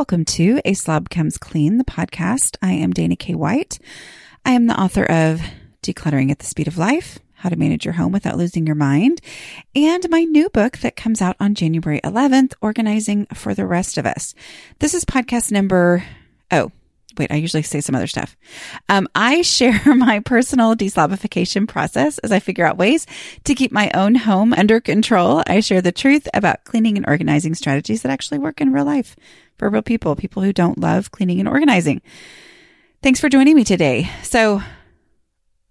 Welcome to A Slob Comes Clean, the podcast. I am Dana K. White. I am the author of Decluttering at the Speed of Life how to Manage Your Home Without Losing Your Mind, and my new book that comes out on January 11th, Organizing for the Rest of Us. This is podcast number, wait, I usually say some other stuff. Um, I share my personal deslobification process as I figure out ways to keep my own home under control. I share the truth about cleaning and organizing strategies that actually work in real life for real people, people who don't love cleaning and organizing. Thanks for joining me today. So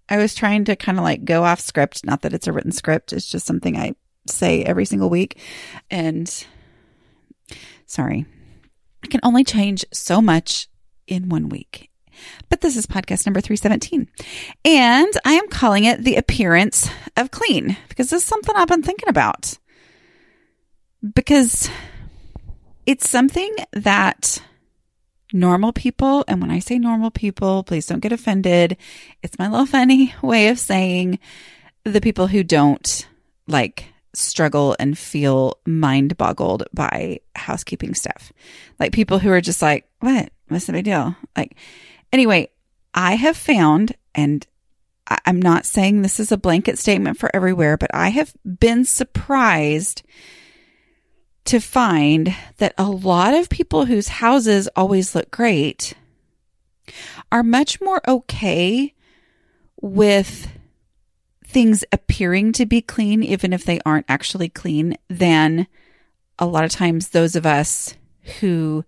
I was trying to kind of like go off script. Not that it's a written script, it's just something I say every single week. And sorry, I can only change so much in one week. But this is podcast number 317. And I am calling it the appearance of clean because this is something I've been thinking about. Because it's something that normal people. And when I say normal people, please don't get offended. It's my little funny way of saying the people who don't like struggle and feel mind boggled by housekeeping stuff. Like people who are just like, what? What's the big deal? Like, anyway, I have found, and I'm not saying this is a blanket statement for everywhere, but I have been surprised to find that a lot of people whose houses always look great are much more okay with things appearing to be clean, even if they aren't actually clean, than a lot of times those of us who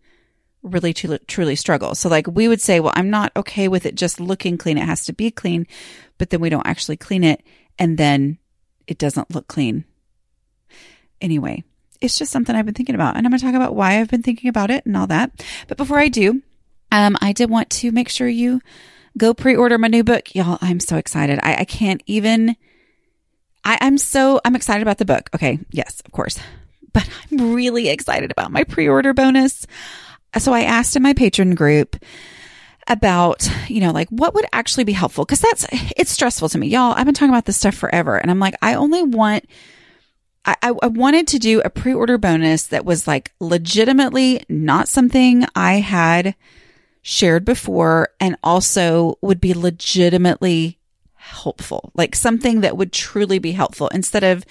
really truly, truly struggle. So, like, we would say, well, I'm not okay with it just looking clean. It has to be clean, but then we don't actually clean it and then it doesn't look clean. Anyway, it's just something I've been thinking about. And I'm going to talk about why I've been thinking about it and all that. But before I do, um, I did want to make sure you go pre order my new book. Y'all, I'm so excited. I, I can't even, I, I'm so, I'm excited about the book. Okay. Yes, of course. But I'm really excited about my pre order bonus. So I asked in my Patreon group, about, you know, like what would actually be helpful? Cause that's, it's stressful to me. Y'all, I've been talking about this stuff forever. And I'm like, I only want I, I wanted to do a pre order bonus that was like legitimately not something I had shared before and also would be legitimately helpful, like something that would truly be helpful instead of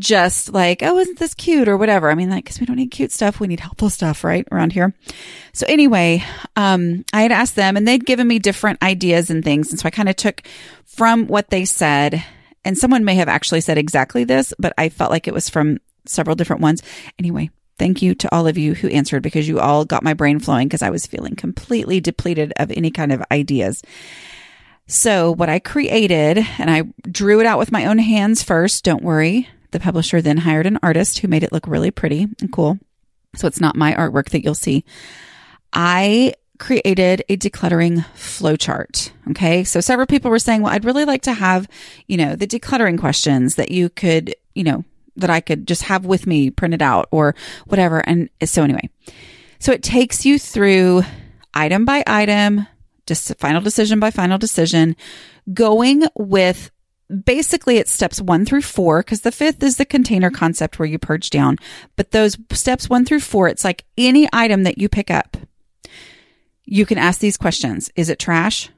just like, oh, isn't this cute or whatever. I mean, like, cause we don't need cute stuff. We need helpful stuff, right? Around here. So anyway, um, I had asked them and they'd given me different ideas and things. And so I kind of took from what they said and someone may have actually said exactly this, but I felt like it was from several different ones. Anyway, thank you to all of you who answered because you all got my brain flowing because I was feeling completely depleted of any kind of ideas. So, what I created, and I drew it out with my own hands first, don't worry. The publisher then hired an artist who made it look really pretty and cool. So, it's not my artwork that you'll see. I created a decluttering flowchart. Okay. So several people were saying, well, I'd really like to have, you know, the decluttering questions that you could, you know, that I could just have with me printed out or whatever. And so anyway, so it takes you through item by item, just final decision by final decision, going with basically it's steps one through four because the fifth is the container concept where you purge down. But those steps one through four, it's like any item that you pick up you can ask these questions. Is it trash?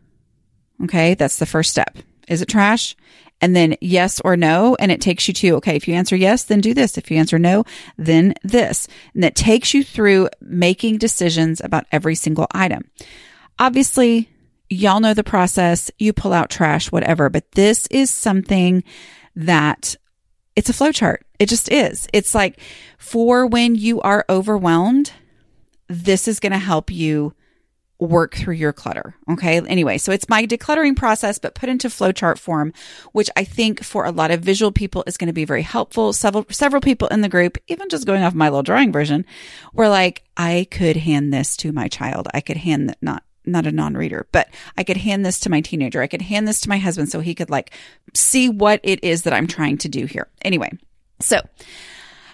Okay. That's the first step. Is it trash? And then yes or no. And it takes you to, okay, if you answer yes, then do this. If you answer no, then this. And that takes you through making decisions about every single item. Obviously, y'all know the process. You pull out trash, whatever, but this is something that it's a flow chart. It just is. It's like for when you are overwhelmed, this is going to help you work through your clutter. Okay. Anyway, so it's my decluttering process, but put into flowchart form, which I think for a lot of visual people is going to be very helpful. Several, several people in the group, even just going off my little drawing version, were like, I could hand this to my child. I could hand not not a non-reader, but I could hand this to my teenager. I could hand this to my husband so he could like see what it is that I'm trying to do here. Anyway, so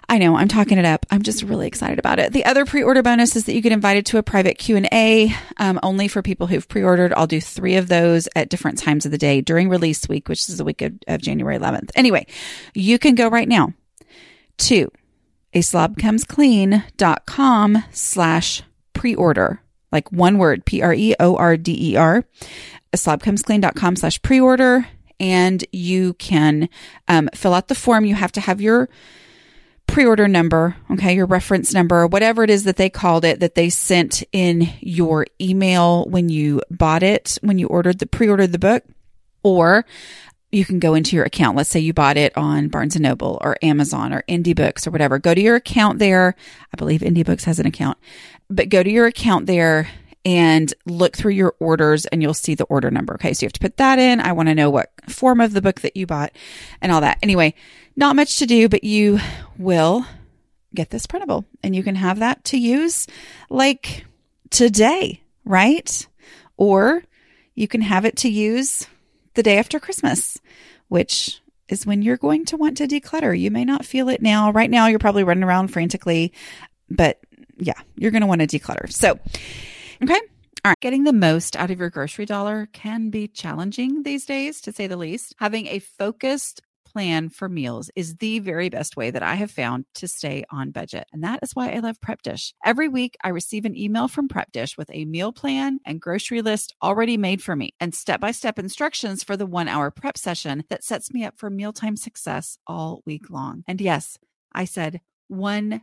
I know I'm talking it up. I'm just really excited about it. The other pre-order bonus is that you get invited to a private Q and A, um, only for people who've pre-ordered. I'll do three of those at different times of the day during release week, which is the week of, of January 11th. Anyway, you can go right now to a slash pre-order like one word, P R E O R D E R, slobcomesclean.com slash pre order. And you can um, fill out the form. You have to have your pre order number, okay, your reference number, whatever it is that they called it that they sent in your email when you bought it, when you ordered the pre ordered the book. Or you can go into your account. Let's say you bought it on Barnes and Noble or Amazon or Indie Books or whatever. Go to your account there. I believe Indie Books has an account, but go to your account there and look through your orders and you'll see the order number. Okay. So you have to put that in. I want to know what form of the book that you bought and all that. Anyway, not much to do, but you will get this printable and you can have that to use like today, right? Or you can have it to use the day after Christmas, which is when you're going to want to declutter. You may not feel it now. Right now, you're probably running around frantically, but yeah, you're going to want to declutter. So, okay. All right. Getting the most out of your grocery dollar can be challenging these days, to say the least. Having a focused plan for meals is the very best way that I have found to stay on budget. And that is why I love Prep Dish. Every week, I receive an email from Prep Dish with a meal plan and grocery list already made for me and step by step instructions for the one hour prep session that sets me up for mealtime success all week long. And yes, I said one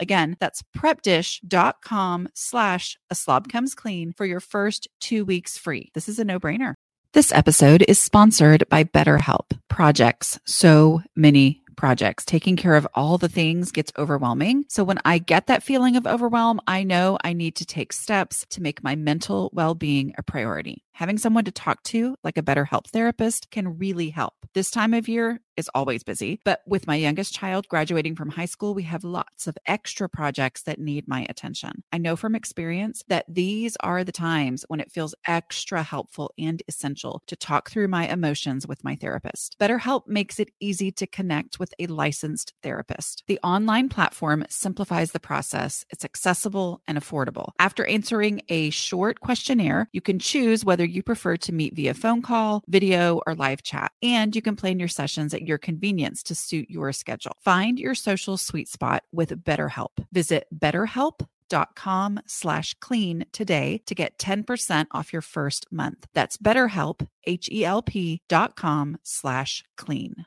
Again, that's prepdish.com slash a slob comes clean for your first two weeks free. This is a no brainer. This episode is sponsored by BetterHelp Projects. So many projects. Taking care of all the things gets overwhelming. So when I get that feeling of overwhelm, I know I need to take steps to make my mental well being a priority. Having someone to talk to, like a BetterHelp therapist, can really help. This time of year is always busy, but with my youngest child graduating from high school, we have lots of extra projects that need my attention. I know from experience that these are the times when it feels extra helpful and essential to talk through my emotions with my therapist. BetterHelp makes it easy to connect with a licensed therapist. The online platform simplifies the process, it's accessible and affordable. After answering a short questionnaire, you can choose whether you prefer to meet via phone call, video, or live chat. And you can plan your sessions at your convenience to suit your schedule. Find your social sweet spot with BetterHelp. Visit betterhelp.com slash clean today to get 10% off your first month. That's betterhelp, H-E-L-P dot com slash clean.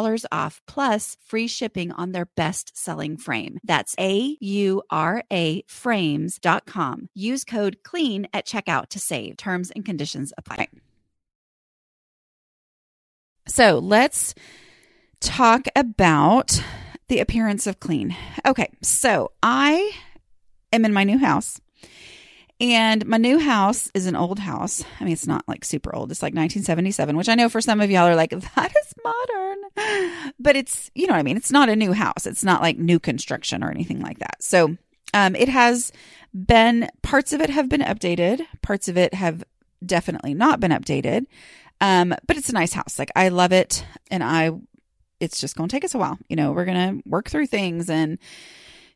$10 off plus free shipping on their best selling frame. That's A U R A frames.com. Use code CLEAN at checkout to save. Terms and conditions apply. So let's talk about the appearance of clean. Okay, so I am in my new house. And my new house is an old house. I mean, it's not like super old. It's like 1977, which I know for some of y'all are like, that is modern. But it's, you know what I mean? It's not a new house. It's not like new construction or anything like that. So um, it has been, parts of it have been updated, parts of it have definitely not been updated. Um, but it's a nice house. Like I love it. And I, it's just going to take us a while. You know, we're going to work through things and,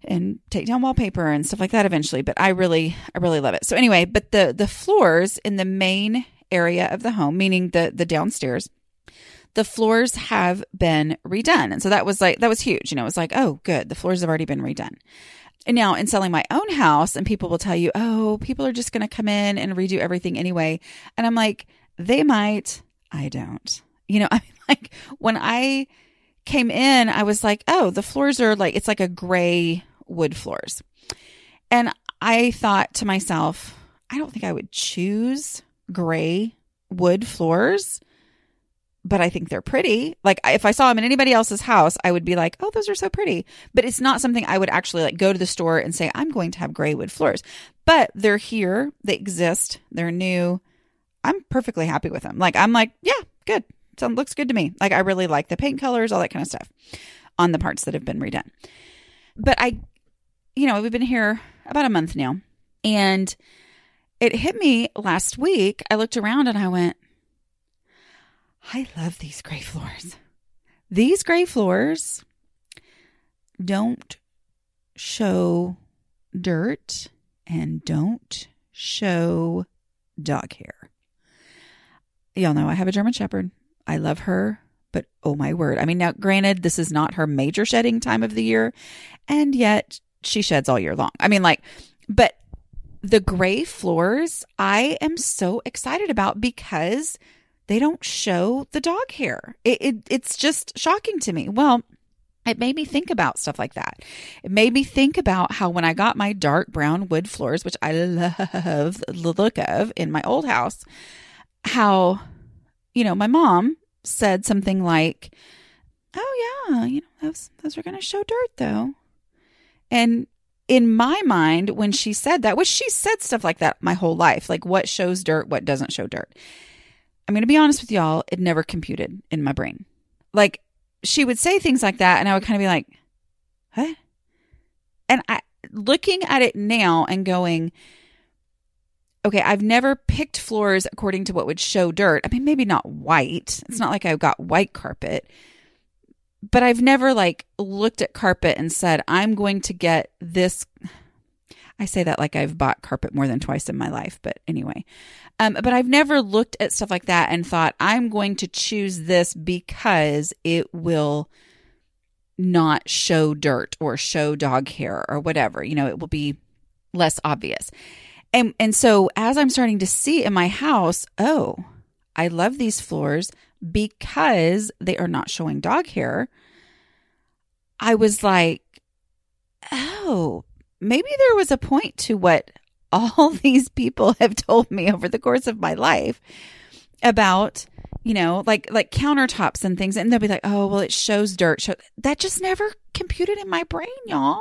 and take down wallpaper and stuff like that eventually. But I really, I really love it. So anyway, but the the floors in the main area of the home, meaning the the downstairs, the floors have been redone. And so that was like that was huge. You know, it was like, oh, good, the floors have already been redone. And now in selling my own house, and people will tell you, oh, people are just going to come in and redo everything anyway. And I'm like, they might. I don't. You know, I mean, like when I came in, I was like, oh, the floors are like, it's like a gray wood floors. And I thought to myself, I don't think I would choose gray wood floors, but I think they're pretty. Like if I saw them in anybody else's house, I would be like, "Oh, those are so pretty." But it's not something I would actually like go to the store and say, "I'm going to have gray wood floors." But they're here, they exist, they're new. I'm perfectly happy with them. Like I'm like, "Yeah, good. So it looks good to me." Like I really like the paint colors, all that kind of stuff on the parts that have been redone. But I you know, we've been here about a month now. And it hit me last week. I looked around and I went, I love these gray floors. These gray floors don't show dirt and don't show dog hair. Y'all know I have a German Shepherd. I love her, but oh my word. I mean, now, granted, this is not her major shedding time of the year, and yet she sheds all year long. I mean, like, but the gray floors, I am so excited about because they don't show the dog hair. It, it, it's just shocking to me. Well, it made me think about stuff like that. It made me think about how when I got my dark brown wood floors, which I love the look of in my old house, how, you know, my mom said something like, Oh yeah, you know, those those are gonna show dirt though. And in my mind, when she said that, which she said stuff like that my whole life, like what shows dirt, what doesn't show dirt. I'm going to be honest with y'all, it never computed in my brain. Like she would say things like that, and I would kind of be like, what? And I, looking at it now and going, okay, I've never picked floors according to what would show dirt. I mean, maybe not white. It's not like I've got white carpet, but I've never like looked at carpet and said, I'm going to get this. I say that like I've bought carpet more than twice in my life, but anyway. Um, but I've never looked at stuff like that and thought, I'm going to choose this because it will not show dirt or show dog hair or whatever. You know, it will be less obvious. And and so as I'm starting to see in my house, oh, I love these floors because they are not showing dog hair, I was like, oh, maybe there was a point to what all these people have told me over the course of my life about you know like like countertops and things. And they'll be like oh well it shows dirt. Show that just never computed in my brain y'all.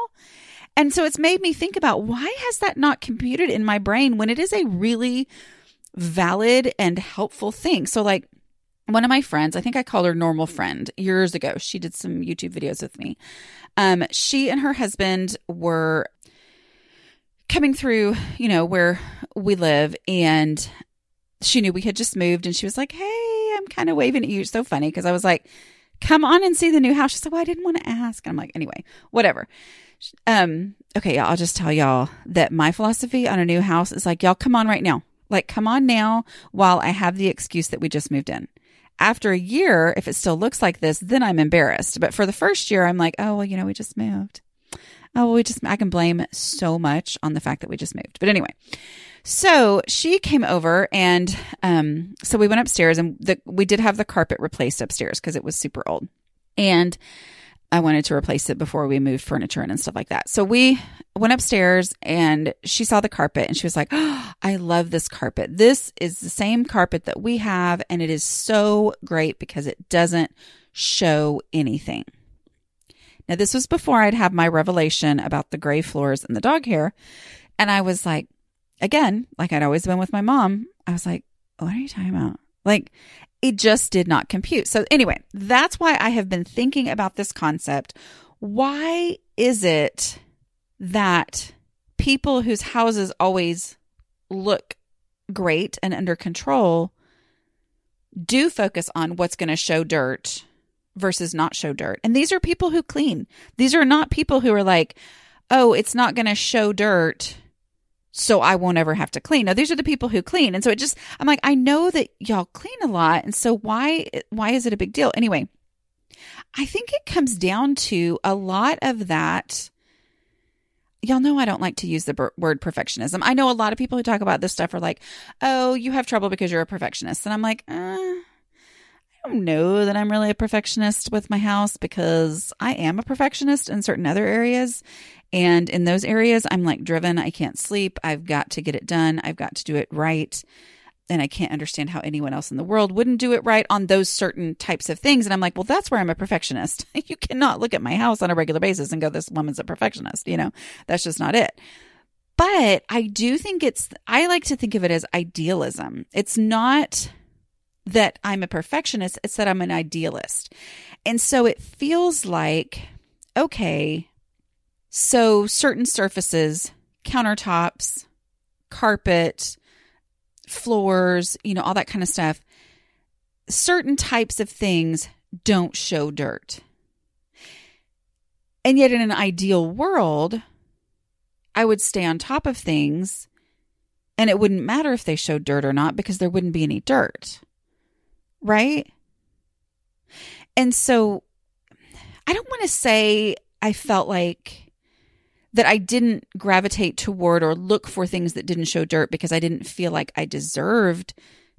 And so it's made me think about why has that not computed in my brain when it is a really valid and helpful thing? So like one of my friends, I think I called her normal friend years ago. She did some YouTube videos with me. Um, she and her husband were coming through, you know, where we live, and she knew we had just moved, and she was like, "Hey, I'm kind of waving at you." It's so funny because I was like, "Come on and see the new house." She's like, "Well, I didn't want to ask." And I'm like, "Anyway, whatever." Um, okay, I'll just tell y'all that my philosophy on a new house is like, y'all come on right now. Like, come on now while I have the excuse that we just moved in. After a year, if it still looks like this, then I'm embarrassed. But for the first year, I'm like, oh, well, you know, we just moved. Oh, well, we just, I can blame so much on the fact that we just moved. But anyway, so she came over and, um, so we went upstairs and the, we did have the carpet replaced upstairs because it was super old. And I wanted to replace it before we moved furniture and stuff like that. So we went upstairs and she saw the carpet and she was like, oh, I love this carpet. This is the same carpet that we have. And it is so great because it doesn't show anything. Now, this was before I'd have my revelation about the gray floors and the dog hair. And I was like, again, like I'd always been with my mom, I was like, what are you talking about? Like, it just did not compute. So, anyway, that's why I have been thinking about this concept. Why is it that people whose houses always look great and under control do focus on what's going to show dirt versus not show dirt? And these are people who clean. These are not people who are like, oh, it's not going to show dirt so I won't ever have to clean. Now these are the people who clean. And so it just I'm like I know that y'all clean a lot and so why why is it a big deal? Anyway, I think it comes down to a lot of that y'all know I don't like to use the word perfectionism. I know a lot of people who talk about this stuff are like, "Oh, you have trouble because you're a perfectionist." And I'm like, uh, don't know that I'm really a perfectionist with my house because I am a perfectionist in certain other areas. And in those areas, I'm like driven. I can't sleep. I've got to get it done. I've got to do it right. And I can't understand how anyone else in the world wouldn't do it right on those certain types of things. And I'm like, well, that's where I'm a perfectionist. you cannot look at my house on a regular basis and go, this woman's a perfectionist. You know, that's just not it. But I do think it's, I like to think of it as idealism. It's not that I'm a perfectionist, it's that I'm an idealist. And so it feels like, okay, so, certain surfaces, countertops, carpet, floors, you know, all that kind of stuff, certain types of things don't show dirt. And yet, in an ideal world, I would stay on top of things and it wouldn't matter if they showed dirt or not because there wouldn't be any dirt. Right? And so I don't want to say I felt like that I didn't gravitate toward or look for things that didn't show dirt because I didn't feel like I deserved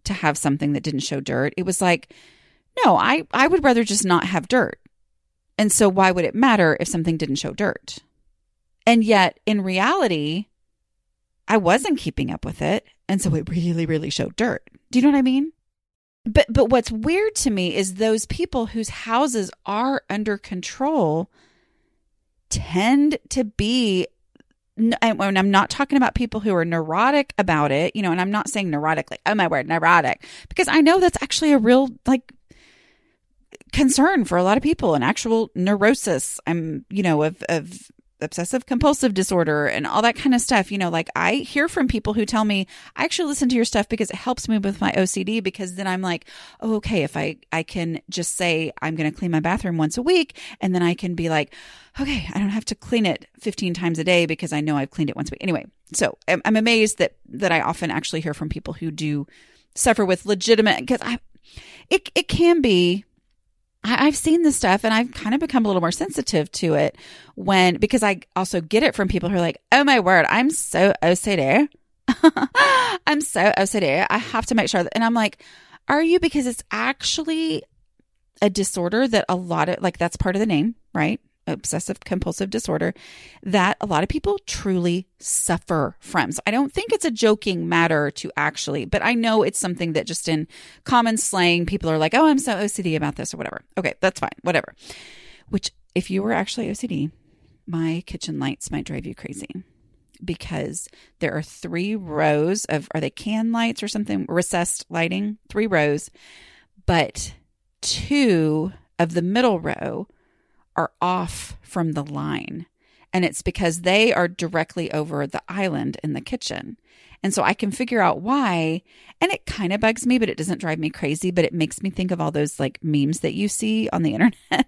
to have something that didn't show dirt. It was like, no, I, I would rather just not have dirt. And so why would it matter if something didn't show dirt? And yet in reality, I wasn't keeping up with it. And so it really, really showed dirt. Do you know what I mean? But but what's weird to me is those people whose houses are under control tend to be and I'm not talking about people who are neurotic about it, you know, and I'm not saying neurotic like, oh my word, neurotic, because I know that's actually a real like concern for a lot of people, an actual neurosis. I'm, you know, of of obsessive compulsive disorder and all that kind of stuff. You know, like I hear from people who tell me, I actually listen to your stuff because it helps me with my OCD because then I'm like, oh, okay, if I, I can just say I'm going to clean my bathroom once a week and then I can be like, okay, I don't have to clean it 15 times a day because I know I've cleaned it once a week. Anyway, so I'm, I'm amazed that, that I often actually hear from people who do suffer with legitimate, because I, it, it can be I, have seen this stuff and I've kind of become a little more sensitive to it when, because I also get it from people who are like, oh my word, I'm so OCD. I'm so OCD. I have to make sure that, and I'm like, are you? Because it's actually a disorder that a lot of, like, that's part of the name, right? Obsessive compulsive disorder that a lot of people truly suffer from. So I don't think it's a joking matter to actually, but I know it's something that just in common slang, people are like, oh, I'm so OCD about this or whatever. Okay, that's fine, whatever. Which, if you were actually OCD, my kitchen lights might drive you crazy because there are three rows of, are they can lights or something? Recessed lighting, three rows, but two of the middle row are off from the line. And it's because they are directly over the island in the kitchen. And so I can figure out why. And it kind of bugs me, but it doesn't drive me crazy. But it makes me think of all those like memes that you see on the internet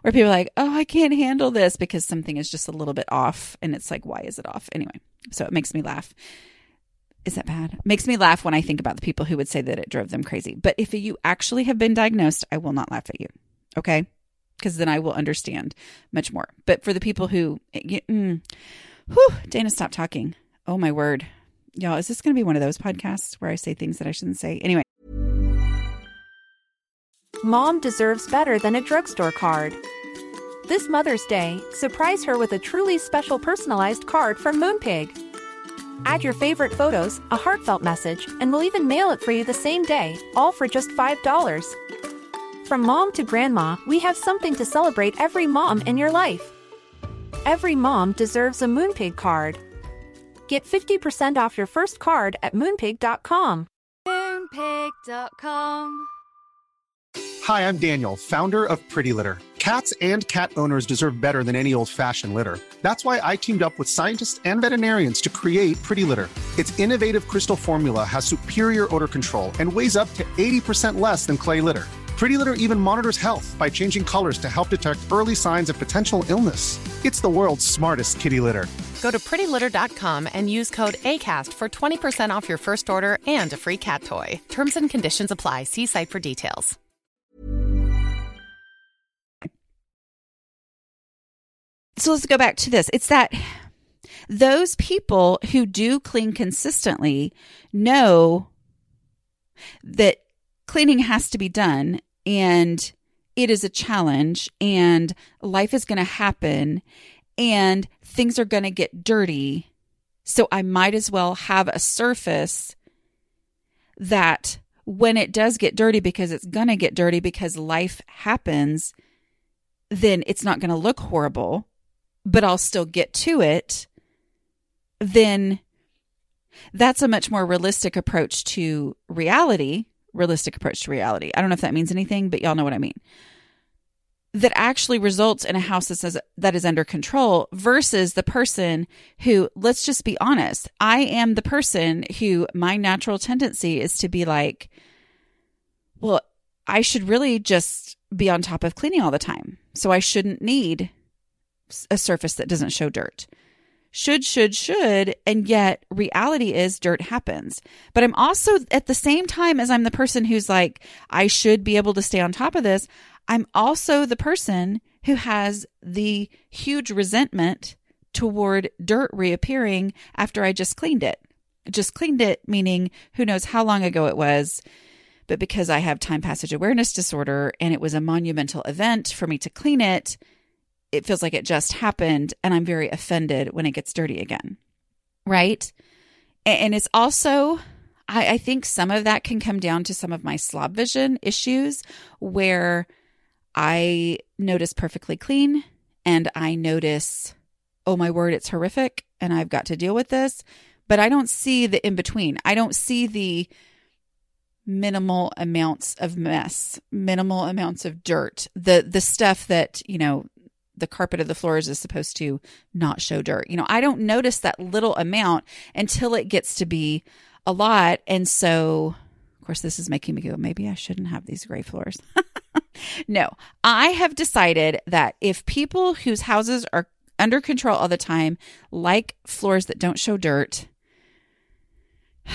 where people are like, oh, I can't handle this because something is just a little bit off. And it's like, why is it off? Anyway, so it makes me laugh. Is that bad? Makes me laugh when I think about the people who would say that it drove them crazy. But if you actually have been diagnosed, I will not laugh at you. Okay because then I will understand much more. But for the people who, mm, whew, Dana, stop talking. Oh my word. Y'all, is this going to be one of those podcasts where I say things that I shouldn't say? Anyway. Mom deserves better than a drugstore card. This Mother's Day, surprise her with a truly special personalized card from Moonpig. Add your favorite photos, a heartfelt message, and we'll even mail it for you the same day, all for just $5. From mom to grandma, we have something to celebrate every mom in your life. Every mom deserves a Moonpig card. Get 50% off your first card at moonpig.com. Moonpig.com. Hi, I'm Daniel, founder of Pretty Litter. Cats and cat owners deserve better than any old fashioned litter. That's why I teamed up with scientists and veterinarians to create Pretty Litter. Its innovative crystal formula has superior odor control and weighs up to 80% less than clay litter. Pretty Litter even monitors health by changing colors to help detect early signs of potential illness. It's the world's smartest kitty litter. Go to prettylitter.com and use code ACAST for 20% off your first order and a free cat toy. Terms and conditions apply. See site for details. So let's go back to this. It's that those people who do clean consistently know that cleaning has to be done and it is a challenge and life is going to happen and things are going to get dirty. So I might as well have a surface that when it does get dirty, because it's going to get dirty because life happens, then it's not going to look horrible, but I'll still get to it. Then that's a much more realistic approach to reality realistic approach to reality. I don't know if that means anything, but y'all know what I mean. That actually results in a house that says that is under control versus the person who, let's just be honest, I am the person who my natural tendency is to be like, well, I should really just be on top of cleaning all the time. So I shouldn't need a surface that doesn't show dirt should, should, should. And yet reality is dirt happens. But I'm also at the same time as I'm the person who's like, I should be able to stay on top of this. I'm also the person who has the huge resentment toward dirt reappearing after I just cleaned it. Just cleaned it, meaning who knows how long ago it was. But because I have time passage awareness disorder and it was a monumental event for me to clean it, it feels like it just happened and I'm very offended when it gets dirty again. Right. And it's also, I, I think some of that can come down to some of my slob vision issues where I notice perfectly clean and I notice, oh my word, it's horrific and I've got to deal with this. But I don't see the in between. I don't see the minimal amounts of mess, minimal amounts of dirt, the the stuff that, you know, the carpet of the floors is supposed to not show dirt. You know, I don't notice that little amount until it gets to be a lot. And so, of course, this is making me go, maybe I shouldn't have these gray floors. no, I have decided that if people whose houses are under control all the time like floors that don't show dirt,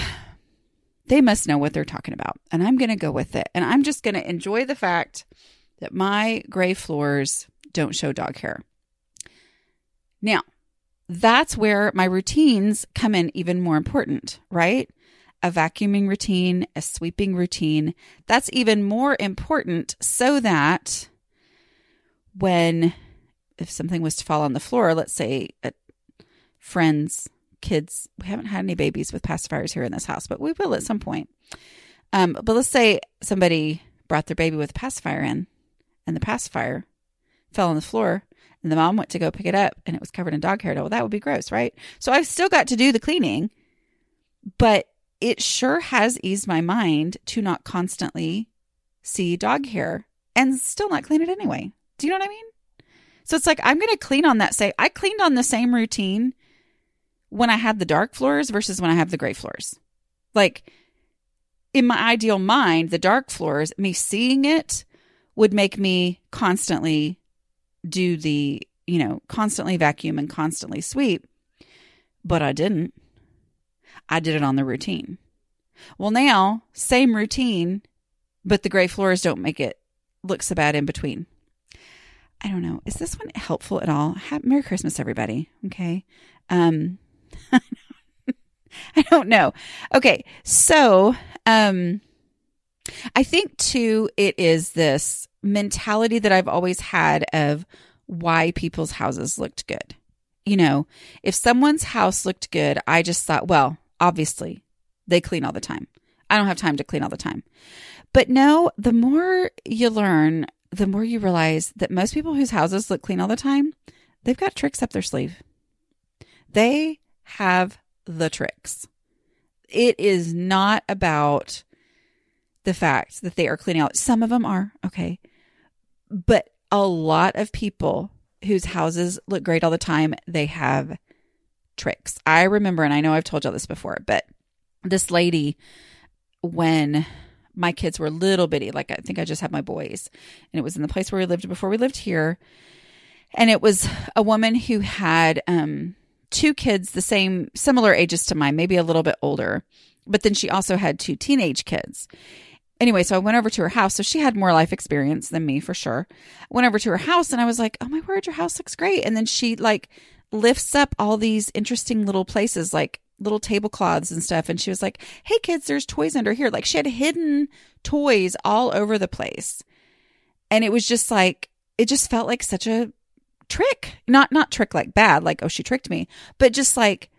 they must know what they're talking about. And I'm going to go with it. And I'm just going to enjoy the fact that my gray floors don't show dog hair. Now, that's where my routines come in even more important, right? A vacuuming routine, a sweeping routine. That's even more important so that when, if something was to fall on the floor, let's say at friends, kids, we haven't had any babies with pacifiers here in this house, but we will at some point. Um, but let's say somebody brought their baby with a pacifier in and the pacifier fell on the floor and the mom went to go pick it up and it was covered in dog hair. Well, that would be gross, right? So I've still got to do the cleaning, but it sure has eased my mind to not constantly see dog hair and still not clean it anyway. Do you know what I mean? So it's like I'm going to clean on that. Say I cleaned on the same routine when I had the dark floors versus when I have the gray floors. Like in my ideal mind, the dark floors, me seeing it would make me constantly do the, you know, constantly vacuum and constantly sweep, but I didn't. I did it on the routine. Well, now, same routine, but the gray floors don't make it look so bad in between. I don't know. Is this one helpful at all? Merry Christmas, everybody. Okay. Um, I don't know. Okay. So, um, I think too, it is this mentality that I've always had of why people's houses looked good. You know, if someone's house looked good, I just thought, well, obviously they clean all the time. I don't have time to clean all the time. But no, the more you learn, the more you realize that most people whose houses look clean all the time, they've got tricks up their sleeve. They have the tricks. It is not about the fact that they are cleaning out. Some of them are, okay. But a lot of people whose houses look great all the time, they have tricks. I remember, and I know I've told y'all this before, but this lady, when my kids were little bitty, like I think I just had my boys, and it was in the place where we lived before we lived here. And it was a woman who had um, two kids the same, similar ages to mine, maybe a little bit older. But then she also had two teenage kids anyway, so I went over to her house. So she had more life experience than me for sure. I went over to her house and I was like, oh my word, your house looks great. And then she like lifts up all these interesting little places, like little tablecloths and stuff. And she was like, hey kids, there's toys under here. Like she had hidden toys all over the place. And it was just like, it just felt like such a trick. Not, not trick like bad, like, oh, she tricked me, but just like,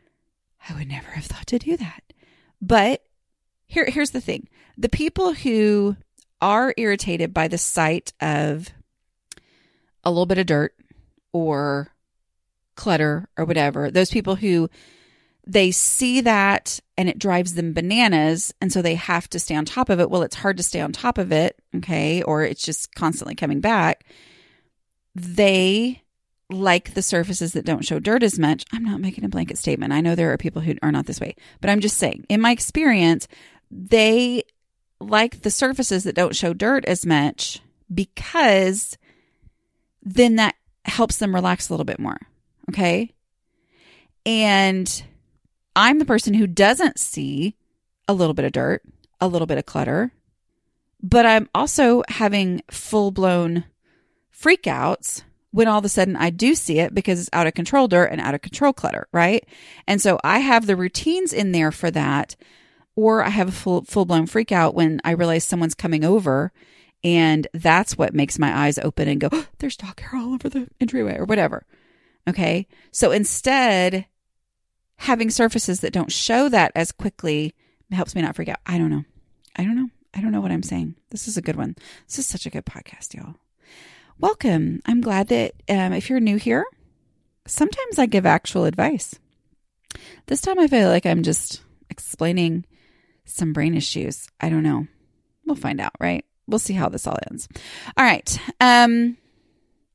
I would never have thought to do that. But here, here's the thing the people who are irritated by the sight of a little bit of dirt or clutter or whatever, those people who they see that and it drives them bananas and so they have to stay on top of it. Well, it's hard to stay on top of it, okay, or it's just constantly coming back. They like the surfaces that don't show dirt as much. I'm not making a blanket statement. I know there are people who are not this way, but I'm just saying, in my experience, they like the surfaces that don't show dirt as much because then that helps them relax a little bit more. Okay. And I'm the person who doesn't see a little bit of dirt, a little bit of clutter, but I'm also having full blown freakouts when all of a sudden I do see it because it's out of control dirt and out of control clutter, right? And so I have the routines in there for that or I have a full full blown freak out when I realize someone's coming over and that's what makes my eyes open and go, oh, there's dog hair all over the entryway or whatever. Okay. So instead, having surfaces that don't show that as quickly helps me not freak out. I don't know. I don't know. I don't know what I'm saying. This is a good one. This is such a good podcast, y'all. Welcome. I'm glad that um, if you're new here, sometimes I give actual advice. This time I feel like I'm just explaining some brain issues. I don't know. We'll find out, right? We'll see how this all ends. All right. Um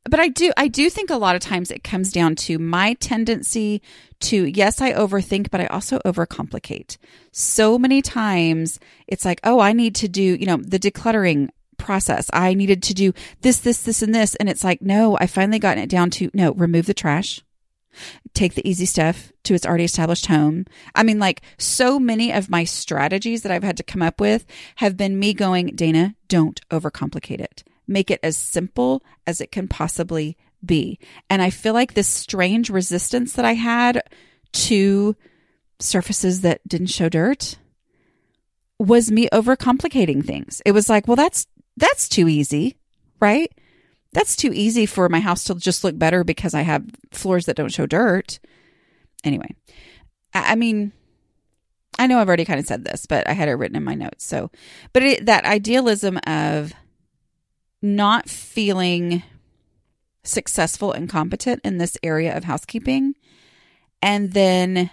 but I do I do think a lot of times it comes down to my tendency to yes, I overthink, but I also overcomplicate. So many times it's like, "Oh, I need to do, you know, the decluttering process. I needed to do this, this, this, and this. And it's like, no, I finally gotten it down to no, remove the trash, take the easy stuff to its already established home. I mean, like so many of my strategies that I've had to come up with have been me going, Dana, don't overcomplicate it. Make it as simple as it can possibly be. And I feel like this strange resistance that I had to surfaces that didn't show dirt was me overcomplicating things. It was like, well, that's, that's too easy, right? That's too easy for my house to just look better because I have floors that don't show dirt. Anyway, I, mean, I know I've already kind of said this, but I had it written in my notes. So, but it, that idealism of not feeling successful and competent in this area of housekeeping, and then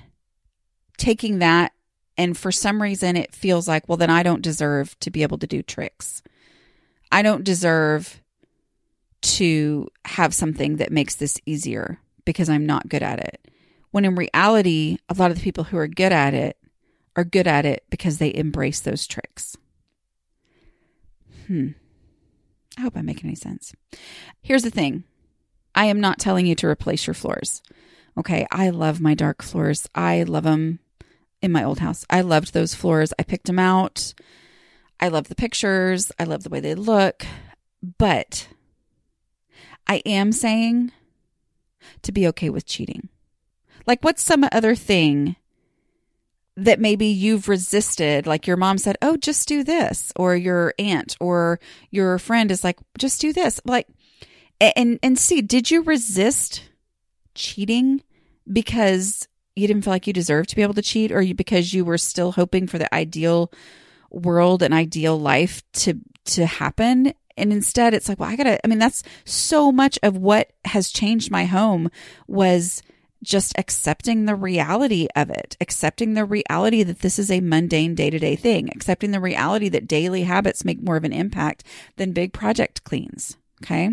taking that, and for some reason, it feels like, well, then I don't deserve to be able to do tricks. I don't deserve to have something that makes this easier because I'm not good at it. When in reality, a lot of the people who are good at it are good at it because they embrace those tricks. Hmm. I hope I'm making any sense. Here's the thing I am not telling you to replace your floors. Okay. I love my dark floors. I love them in my old house. I loved those floors. I picked them out. I love the pictures. I love the way they look. But I am saying to be okay with cheating. Like, what's some other thing that maybe you've resisted. Like your mom said, Oh, just do this. Or your aunt or your friend is like, just do this. Like, and, and see, did you resist cheating because you didn't feel like you deserved to be able to cheat or you, because you were still hoping for the ideal world and ideal life to, to happen? And instead it's like, well, I gotta, I mean, that's so much of what has changed my home was just accepting the reality of it, accepting the reality that this is a mundane day to day thing, accepting the reality that daily habits make more of an impact than big project cleans. Okay.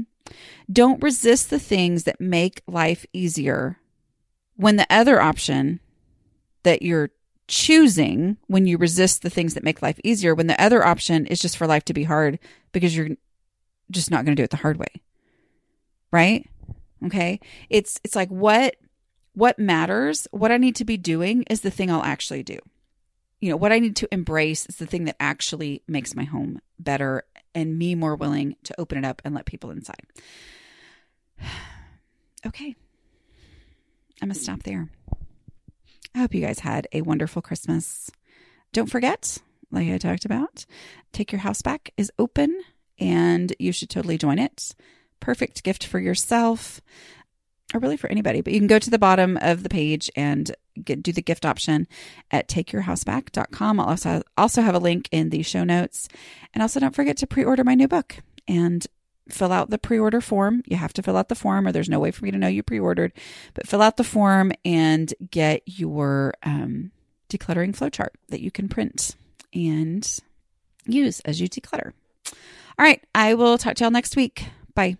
Don't resist the things that make life easier when the other option that you're choosing when you resist the things that make life easier, when the other option is just for life to be hard because you're just not going to do it the hard way. Right? Okay? It's it's like what what matters, what I need to be doing is the thing I'll actually do. You know, what I need to embrace is the thing that actually makes my home better and me more willing to open it up and let people inside. okay. I'm going to stop there. I hope you guys had a wonderful Christmas. Don't forget, like I talked about, Take Your House Back is open and you should totally join it. Perfect gift for yourself or really for anybody, but you can go to the bottom of the page and get, do the gift option at takeyourhouseback.com. I'll also, also have a link in the show notes. And also don't forget to pre-order my new book and fill out the pre-order form. You have to fill out the form or there's no way for me to know you pre-ordered, but fill out the form and get your um, decluttering flowchart that you can print and use as you declutter. All right. I will talk to y'all next week. Bye.